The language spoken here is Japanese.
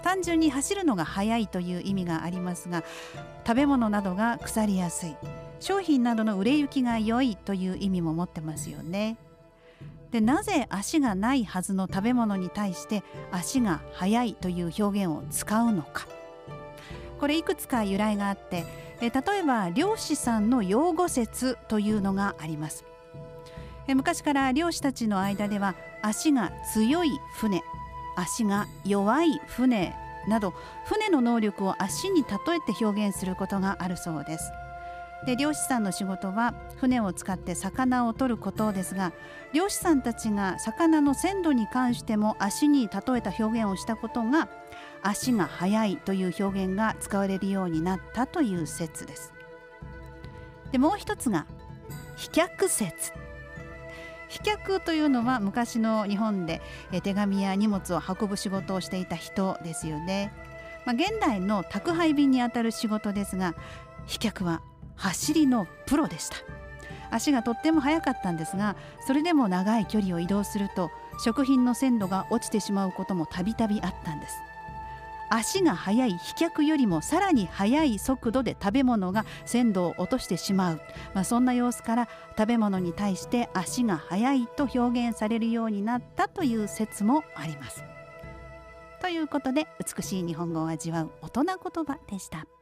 単純に走るのが速いという意味がありますが食べ物などが腐りやすい。商品などの売れ行きが良いという意味も持ってますよね。でなぜ足がないはずの食べ物に対して足が速いという表現を使うのか。これいくつか由来があってえ例えば漁師さんの用語説というのがあります。え昔から漁師たちの間では足が強い船。足が弱い船など船の能力を足に例えて表現することがあるそうです。で漁師さんの仕事は船を使って魚を取ることですが漁師さんたちが魚の鮮度に関しても足に例えた表現をしたことが足が速いという表現が使われるようになったという説です。でもう一つが飛脚説。飛脚というのは昔の日本で手紙や荷物を運ぶ仕事をしていた人ですよね、まあ、現代の宅配便にあたる仕事ですが飛脚は走りのプロでした。足がとっても速かったんですがそれでも長い距離を移動すると食品の鮮度が落ちてしまうこともたびたびあったんです。足が速い飛脚よりもさらに速い速度で食べ物が鮮度を落としてしまう、まあ、そんな様子から食べ物に対して足が速いと表現されるようになったという説もあります。ということで美しい日本語を味わう大人言葉でした。